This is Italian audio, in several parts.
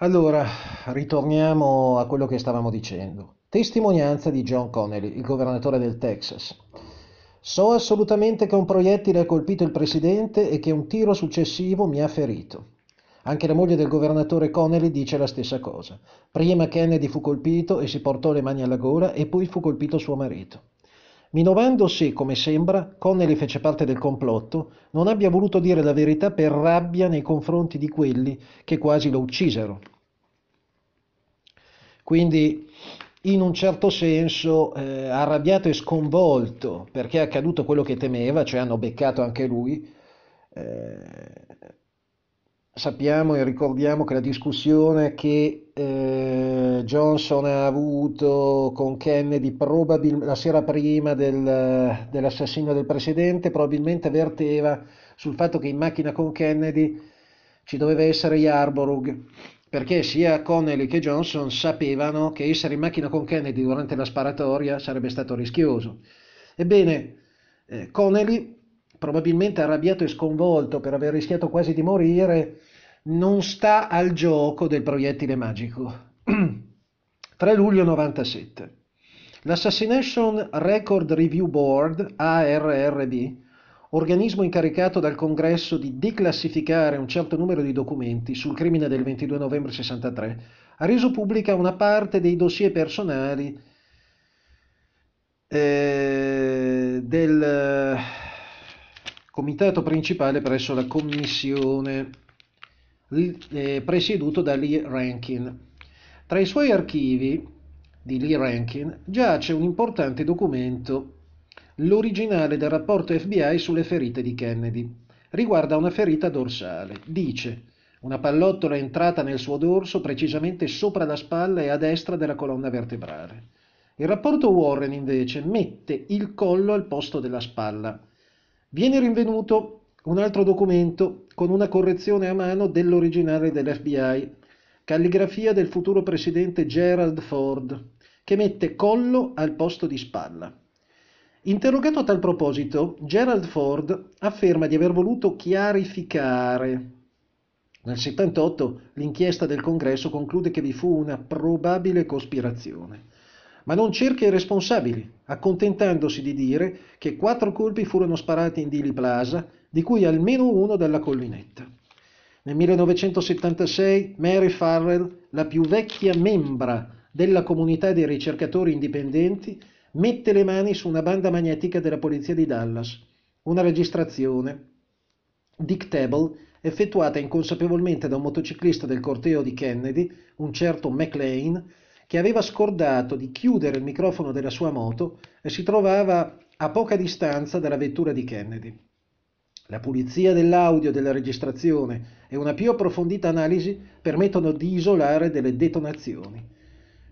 Allora, ritorniamo a quello che stavamo dicendo. Testimonianza di John Connelly, il governatore del Texas. So assolutamente che un proiettile ha colpito il presidente e che un tiro successivo mi ha ferito. Anche la moglie del governatore Connelly dice la stessa cosa. Prima Kennedy fu colpito e si portò le mani alla gola e poi fu colpito suo marito. Minovando se, come sembra, Connelly fece parte del complotto, non abbia voluto dire la verità per rabbia nei confronti di quelli che quasi lo uccisero. Quindi, in un certo senso, eh, arrabbiato e sconvolto perché è accaduto quello che temeva, cioè hanno beccato anche lui, eh, sappiamo e ricordiamo che la discussione che eh, Johnson ha avuto con Kennedy probabil- la sera prima del, dell'assassinio del presidente probabilmente verteva sul fatto che in macchina con Kennedy ci doveva essere Yarborough perché sia Connelly che Johnson sapevano che essere in macchina con Kennedy durante la sparatoria sarebbe stato rischioso. Ebbene, eh, Connelly probabilmente arrabbiato e sconvolto per aver rischiato quasi di morire, non sta al gioco del proiettile magico. 3 luglio 97. L'Assassination Record Review Board, ARRB, organismo incaricato dal Congresso di declassificare un certo numero di documenti sul crimine del 22 novembre 63, ha reso pubblica una parte dei dossier personali eh, del comitato principale presso la commissione eh, presieduto da Lee Rankin. Tra i suoi archivi di Lee Rankin giace un importante documento, l'originale del rapporto FBI sulle ferite di Kennedy. Riguarda una ferita dorsale. Dice una pallottola è entrata nel suo dorso precisamente sopra la spalla e a destra della colonna vertebrale. Il rapporto Warren invece mette il collo al posto della spalla Viene rinvenuto un altro documento con una correzione a mano dell'originale dell'FBI, calligrafia del futuro presidente Gerald Ford, che mette collo al posto di spalla. Interrogato a tal proposito, Gerald Ford afferma di aver voluto chiarificare. Nel 78 l'inchiesta del congresso conclude che vi fu una probabile cospirazione ma non cerca i responsabili, accontentandosi di dire che quattro colpi furono sparati in Dili Plaza, di cui almeno uno dalla collinetta. Nel 1976 Mary Farrell, la più vecchia membra della comunità dei ricercatori indipendenti, mette le mani su una banda magnetica della polizia di Dallas, una registrazione dictable effettuata inconsapevolmente da un motociclista del corteo di Kennedy, un certo McLean, che aveva scordato di chiudere il microfono della sua moto e si trovava a poca distanza dalla vettura di Kennedy. La pulizia dell'audio della registrazione e una più approfondita analisi permettono di isolare delle detonazioni.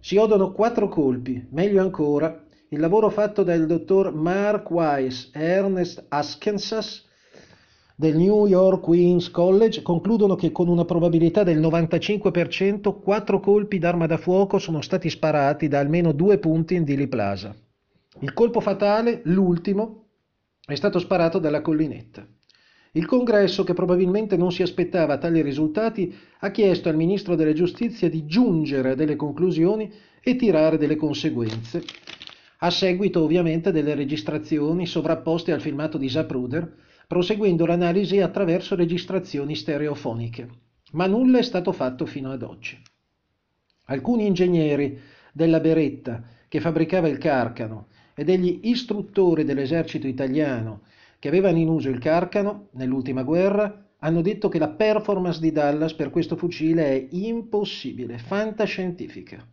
Si odono quattro colpi, meglio ancora, il lavoro fatto dal dottor Mark Weiss e Ernest Askensas del New York Queens College concludono che con una probabilità del 95% quattro colpi d'arma da fuoco sono stati sparati da almeno due punti in Dili Plaza. Il colpo fatale, l'ultimo, è stato sparato dalla collinetta. Il congresso, che probabilmente non si aspettava tali risultati, ha chiesto al ministro della giustizia di giungere a delle conclusioni e tirare delle conseguenze, a seguito ovviamente delle registrazioni sovrapposte al filmato di Zapruder, proseguendo l'analisi attraverso registrazioni stereofoniche, ma nulla è stato fatto fino ad oggi. Alcuni ingegneri della Beretta che fabbricava il carcano e degli istruttori dell'esercito italiano che avevano in uso il carcano nell'ultima guerra hanno detto che la performance di Dallas per questo fucile è impossibile, fantascientifica.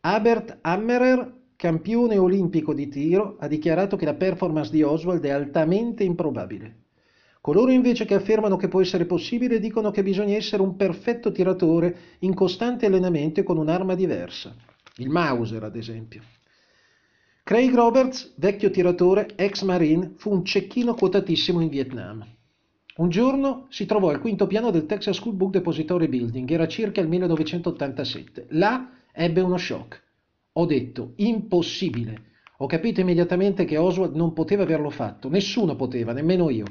Albert Hammerer, campione olimpico di tiro, ha dichiarato che la performance di Oswald è altamente improbabile. Coloro invece che affermano che può essere possibile dicono che bisogna essere un perfetto tiratore in costante allenamento e con un'arma diversa. Il Mauser, ad esempio. Craig Roberts, vecchio tiratore, ex marine, fu un cecchino quotatissimo in Vietnam. Un giorno si trovò al quinto piano del Texas School Book Depository Building, era circa il 1987. Là ebbe uno shock. Ho detto, impossibile. Ho capito immediatamente che Oswald non poteva averlo fatto, nessuno poteva, nemmeno io.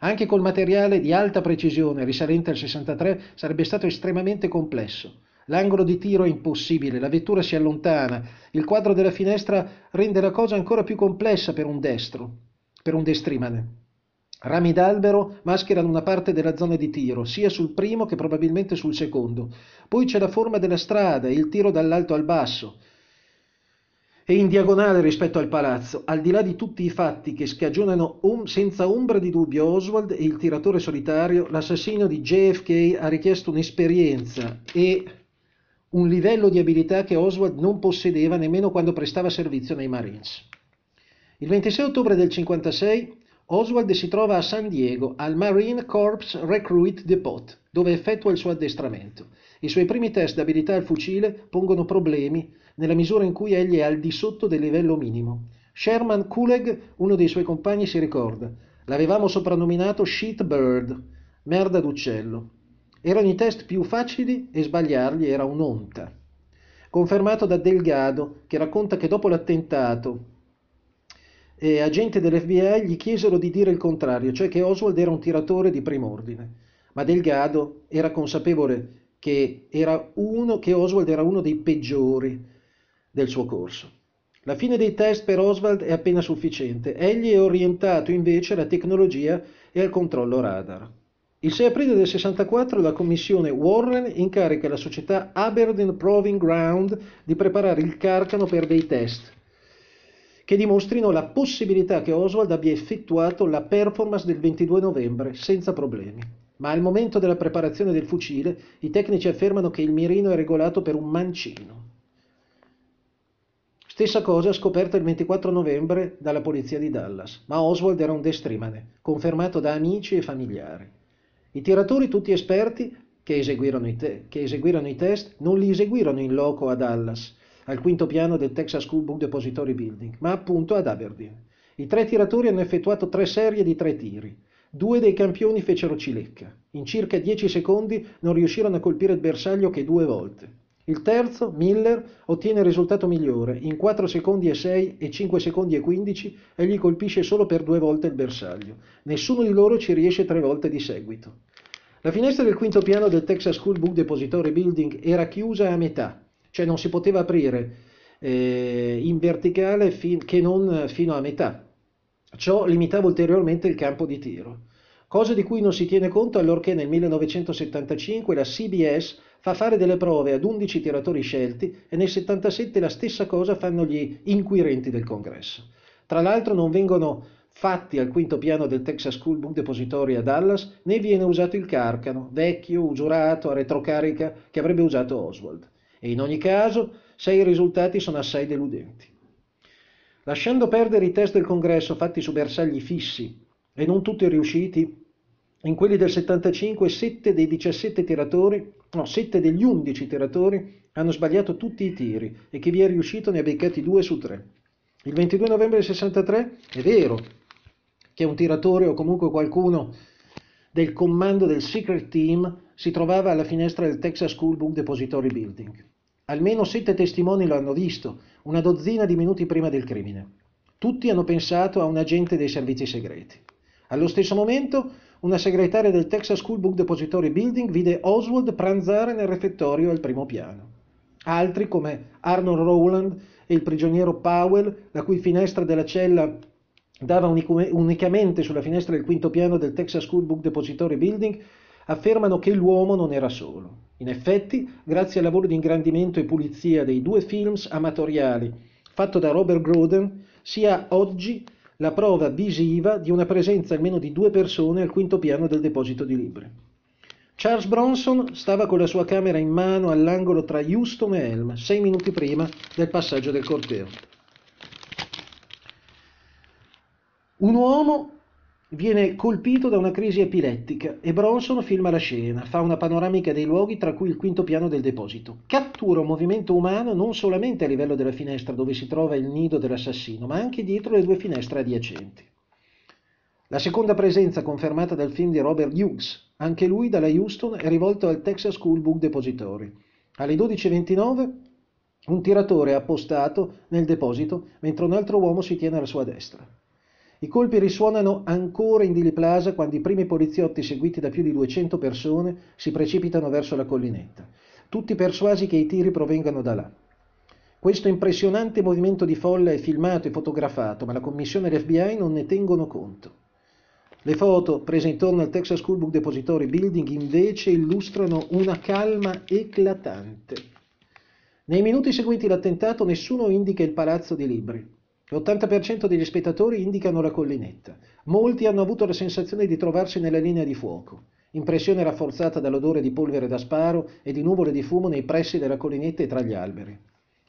Anche col materiale di alta precisione risalente al 63 sarebbe stato estremamente complesso. L'angolo di tiro è impossibile, la vettura si allontana, il quadro della finestra rende la cosa ancora più complessa per un destro, per un destrimane. Rami d'albero mascherano una parte della zona di tiro, sia sul primo che probabilmente sul secondo. Poi c'è la forma della strada e il tiro dall'alto al basso. E in diagonale rispetto al palazzo, al di là di tutti i fatti che scagionano um, senza ombra di dubbio Oswald e il tiratore solitario, l'assassino di JFK ha richiesto un'esperienza e un livello di abilità che Oswald non possedeva nemmeno quando prestava servizio nei Marines. Il 26 ottobre del 56 Oswald si trova a San Diego, al Marine Corps Recruit Depot, dove effettua il suo addestramento. I suoi primi test d'abilità al fucile pongono problemi nella misura in cui egli è al di sotto del livello minimo. Sherman Kuleg, uno dei suoi compagni, si ricorda. L'avevamo soprannominato Shit Bird, merda d'uccello. Erano i test più facili e sbagliarli era un'onta. Confermato da Delgado, che racconta che dopo l'attentato e agenti dell'FBI gli chiesero di dire il contrario, cioè che Oswald era un tiratore di prim'ordine. Ma Delgado era consapevole che, era uno, che Oswald era uno dei peggiori del suo corso. La fine dei test per Oswald è appena sufficiente. Egli è orientato invece alla tecnologia e al controllo radar. Il 6 aprile del 64 la commissione Warren incarica la società Aberdeen Proving Ground di preparare il carcano per dei test che dimostrino la possibilità che Oswald abbia effettuato la performance del 22 novembre senza problemi. Ma al momento della preparazione del fucile i tecnici affermano che il mirino è regolato per un mancino. Stessa cosa scoperta il 24 novembre dalla polizia di Dallas, ma Oswald era un destrimane, confermato da amici e familiari. I tiratori, tutti esperti, che eseguirono i, te- che eseguirono i test, non li eseguirono in loco a Dallas, al quinto piano del Texas School Book Depository Building, ma appunto ad Aberdeen. I tre tiratori hanno effettuato tre serie di tre tiri. Due dei campioni fecero cilecca. In circa dieci secondi non riuscirono a colpire il bersaglio che due volte. Il terzo, Miller, ottiene il risultato migliore. In 4 secondi e 6 e 5 secondi e 15 egli colpisce solo per due volte il bersaglio. Nessuno di loro ci riesce tre volte di seguito. La finestra del quinto piano del Texas School Book Depository Building era chiusa a metà cioè non si poteva aprire eh, in verticale fin, che non fino a metà. Ciò limitava ulteriormente il campo di tiro, cosa di cui non si tiene conto allorché nel 1975 la CBS fa fare delle prove ad 11 tiratori scelti e nel 77 la stessa cosa fanno gli inquirenti del congresso. Tra l'altro non vengono fatti al quinto piano del Texas School Book Depository a Dallas né viene usato il carcano, vecchio, usurato, a retrocarica che avrebbe usato Oswald e in ogni caso se i risultati sono assai deludenti. Lasciando perdere i test del congresso fatti su bersagli fissi e non tutti riusciti, in quelli del 75 7 dei 17 tiratori, no, 7 degli 11 tiratori hanno sbagliato tutti i tiri e chi vi è riuscito ne ha beccati 2 su 3. Il 22 novembre del 63 è vero che un tiratore o comunque qualcuno del comando del Secret Team si trovava alla finestra del Texas School Book Depository Building. Almeno sette testimoni lo hanno visto, una dozzina di minuti prima del crimine. Tutti hanno pensato a un agente dei servizi segreti. Allo stesso momento, una segretaria del Texas School Book Depository Building vide Oswald pranzare nel refettorio al primo piano. Altri, come Arnold Rowland e il prigioniero Powell, la cui finestra della cella dava unicamente sulla finestra del quinto piano del Texas School Book Depository Building, affermano che l'uomo non era solo. In effetti, grazie al lavoro di ingrandimento e pulizia dei due films amatoriali fatto da Robert Groden, si ha oggi la prova visiva di una presenza almeno di due persone al quinto piano del deposito di libri. Charles Bronson stava con la sua camera in mano all'angolo tra Houston e Elm, sei minuti prima del passaggio del corteo. Un uomo Viene colpito da una crisi epilettica e Bronson filma la scena, fa una panoramica dei luoghi tra cui il quinto piano del deposito. Cattura un movimento umano non solamente a livello della finestra dove si trova il nido dell'assassino, ma anche dietro le due finestre adiacenti. La seconda presenza confermata dal film di Robert Hughes, anche lui dalla Houston, è rivolto al Texas School Book Depository. Alle 12.29 un tiratore è appostato nel deposito mentre un altro uomo si tiene alla sua destra. I colpi risuonano ancora in Dili Plaza quando i primi poliziotti, seguiti da più di 200 persone, si precipitano verso la collinetta. tutti persuasi che i tiri provengano da là. Questo impressionante movimento di folla è filmato e fotografato, ma la commissione e l'FBI non ne tengono conto. Le foto prese intorno al Texas School Book Depository Building invece illustrano una calma eclatante. Nei minuti seguenti l'attentato nessuno indica il palazzo di libri. L'80% degli spettatori indicano la collinetta. Molti hanno avuto la sensazione di trovarsi nella linea di fuoco, impressione rafforzata dall'odore di polvere da sparo e di nuvole di fumo nei pressi della collinetta e tra gli alberi.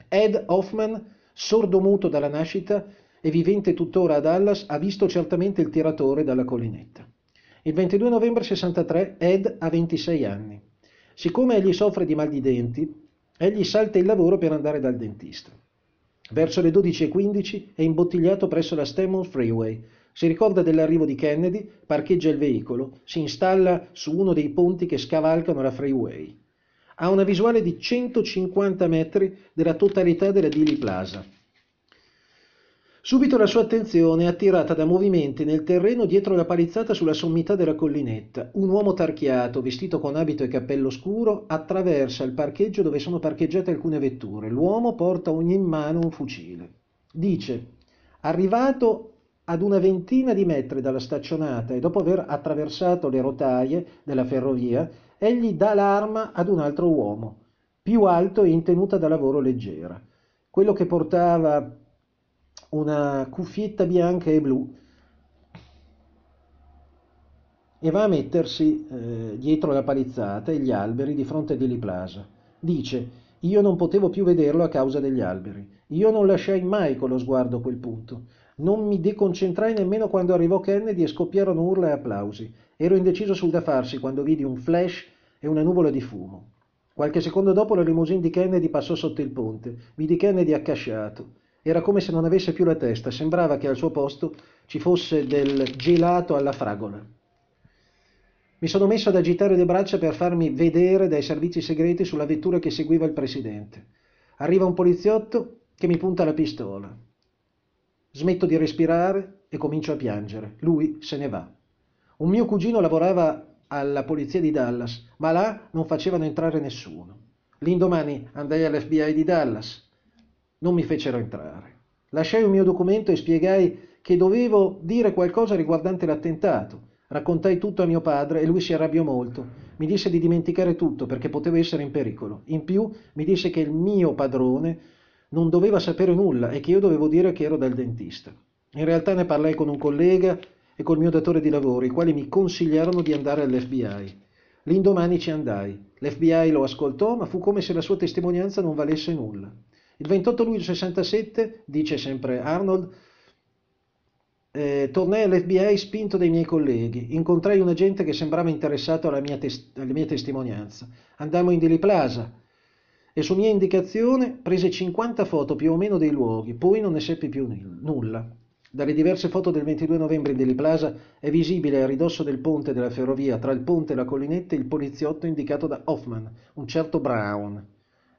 Ed Hoffman, sordomuto dalla nascita, e vivente tuttora a Dallas, ha visto certamente il tiratore dalla collinetta. Il 22 novembre 63 Ed ha 26 anni. Siccome egli soffre di mal di denti, egli salta il lavoro per andare dal dentista. Verso le 12.15 è imbottigliato presso la Stemmon Freeway. Si ricorda dell'arrivo di Kennedy, parcheggia il veicolo, si installa su uno dei ponti che scavalcano la freeway. Ha una visuale di 150 metri della totalità della Dili Plaza. Subito la sua attenzione è attirata da movimenti nel terreno dietro la palizzata sulla sommità della collinetta. Un uomo tarchiato, vestito con abito e cappello scuro, attraversa il parcheggio dove sono parcheggiate alcune vetture. L'uomo porta in mano un fucile. Dice, arrivato ad una ventina di metri dalla staccionata e dopo aver attraversato le rotaie della ferrovia, egli dà l'arma ad un altro uomo, più alto e in tenuta da lavoro leggera. Quello che portava una cuffietta bianca e blu e va a mettersi eh, dietro la palizzata e gli alberi di fronte a Dili Plaza. Dice, io non potevo più vederlo a causa degli alberi. Io non lasciai mai con lo sguardo quel punto. Non mi deconcentrai nemmeno quando arrivò Kennedy e scoppiarono urla e applausi. Ero indeciso sul da farsi quando vidi un flash e una nuvola di fumo. Qualche secondo dopo la limousine di Kennedy passò sotto il ponte. Vidi Kennedy accasciato. Era come se non avesse più la testa, sembrava che al suo posto ci fosse del gelato alla fragola. Mi sono messo ad agitare le braccia per farmi vedere dai servizi segreti sulla vettura che seguiva il presidente. Arriva un poliziotto che mi punta la pistola. Smetto di respirare e comincio a piangere. Lui se ne va. Un mio cugino lavorava alla polizia di Dallas, ma là non facevano entrare nessuno. L'indomani andai all'FBI di Dallas. Non mi fecero entrare. Lasciai un mio documento e spiegai che dovevo dire qualcosa riguardante l'attentato. Raccontai tutto a mio padre e lui si arrabbiò molto. Mi disse di dimenticare tutto perché potevo essere in pericolo. In più mi disse che il mio padrone non doveva sapere nulla e che io dovevo dire che ero dal dentista. In realtà ne parlai con un collega e col mio datore di lavoro, i quali mi consigliarono di andare all'FBI. L'indomani ci andai. L'FBI lo ascoltò, ma fu come se la sua testimonianza non valesse nulla. Il 28 luglio 67, dice sempre Arnold, eh, tornai all'FBI spinto dai miei colleghi. Incontrai un agente che sembrava interessato alla mia, tes- alla mia testimonianza. Andammo in Dili Plaza e su mia indicazione prese 50 foto più o meno dei luoghi, poi non ne seppi più n- nulla. Dalle diverse foto del 22 novembre in Dili Plaza è visibile a ridosso del ponte della ferrovia, tra il ponte e la collinetta, il poliziotto indicato da Hoffman, un certo Brown.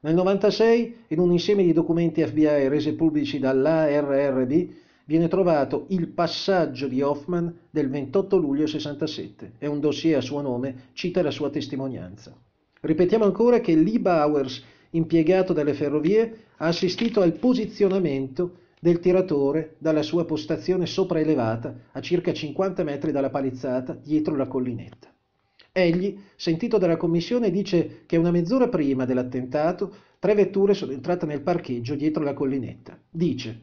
Nel 96, in un insieme di documenti FBI resi pubblici dall'ARRB, viene trovato il passaggio di Hoffman del 28 luglio 67 e un dossier a suo nome cita la sua testimonianza. Ripetiamo ancora che Lee Bowers, impiegato dalle ferrovie, ha assistito al posizionamento del tiratore dalla sua postazione sopraelevata a circa 50 metri dalla palizzata dietro la collinetta. Egli, sentito dalla commissione, dice che una mezz'ora prima dell'attentato tre vetture sono entrate nel parcheggio dietro la collinetta. Dice,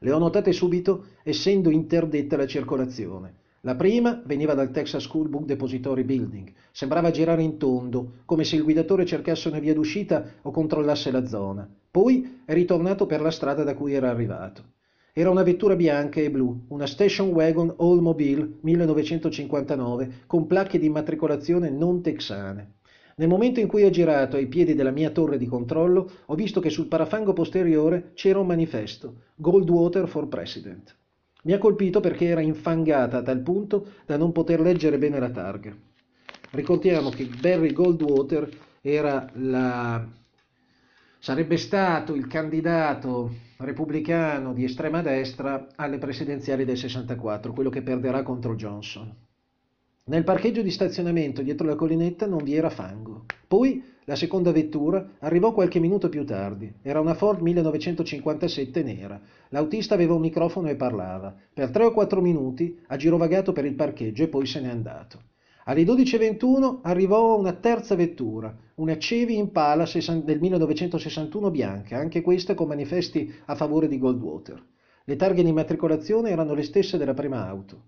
le ho notate subito essendo interdetta la circolazione. La prima veniva dal Texas School Book Depository Building. Sembrava girare in tondo, come se il guidatore cercasse una via d'uscita o controllasse la zona. Poi è ritornato per la strada da cui era arrivato. Era una vettura bianca e blu, una station wagon Oldsmobile 1959 con placche di immatricolazione non texane. Nel momento in cui ho girato ai piedi della mia torre di controllo, ho visto che sul parafango posteriore c'era un manifesto, Goldwater for President. Mi ha colpito perché era infangata a tal punto da non poter leggere bene la targa. Ricordiamo che Barry Goldwater era la sarebbe stato il candidato repubblicano di estrema destra alle presidenziali del 64, quello che perderà contro Johnson. Nel parcheggio di stazionamento dietro la collinetta non vi era fango. Poi La seconda vettura arrivò qualche minuto più tardi. Era una Ford 1957 nera. L'autista aveva un microfono e parlava. Per tre o quattro minuti ha girovagato per il parcheggio e poi se n'è andato. Alle 12.21 arrivò una terza vettura, una Chevy Impala del 1961 bianca, anche questa con manifesti a favore di Goldwater. Le targhe di immatricolazione erano le stesse della prima auto.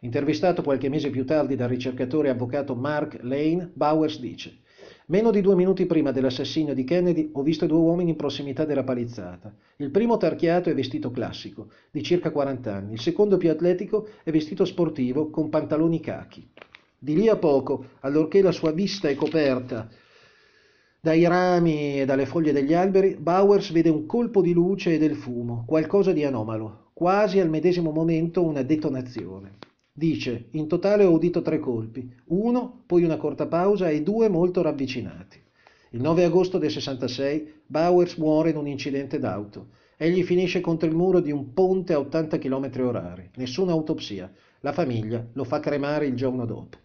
Intervistato qualche mese più tardi dal ricercatore avvocato Mark Lane, Bowers dice Meno di due minuti prima dell'assassinio di Kennedy ho visto due uomini in prossimità della palizzata. Il primo tarchiato è vestito classico, di circa 40 anni, il secondo più atletico è vestito sportivo con pantaloni cachi. Di lì a poco, allorché la sua vista è coperta dai rami e dalle foglie degli alberi, Bowers vede un colpo di luce e del fumo, qualcosa di anomalo, quasi al medesimo momento una detonazione. Dice, in totale ho udito tre colpi, uno, poi una corta pausa e due molto ravvicinati. Il 9 agosto del 66 Bowers muore in un incidente d'auto. Egli finisce contro il muro di un ponte a 80 km orari. Nessuna autopsia. La famiglia lo fa cremare il giorno dopo.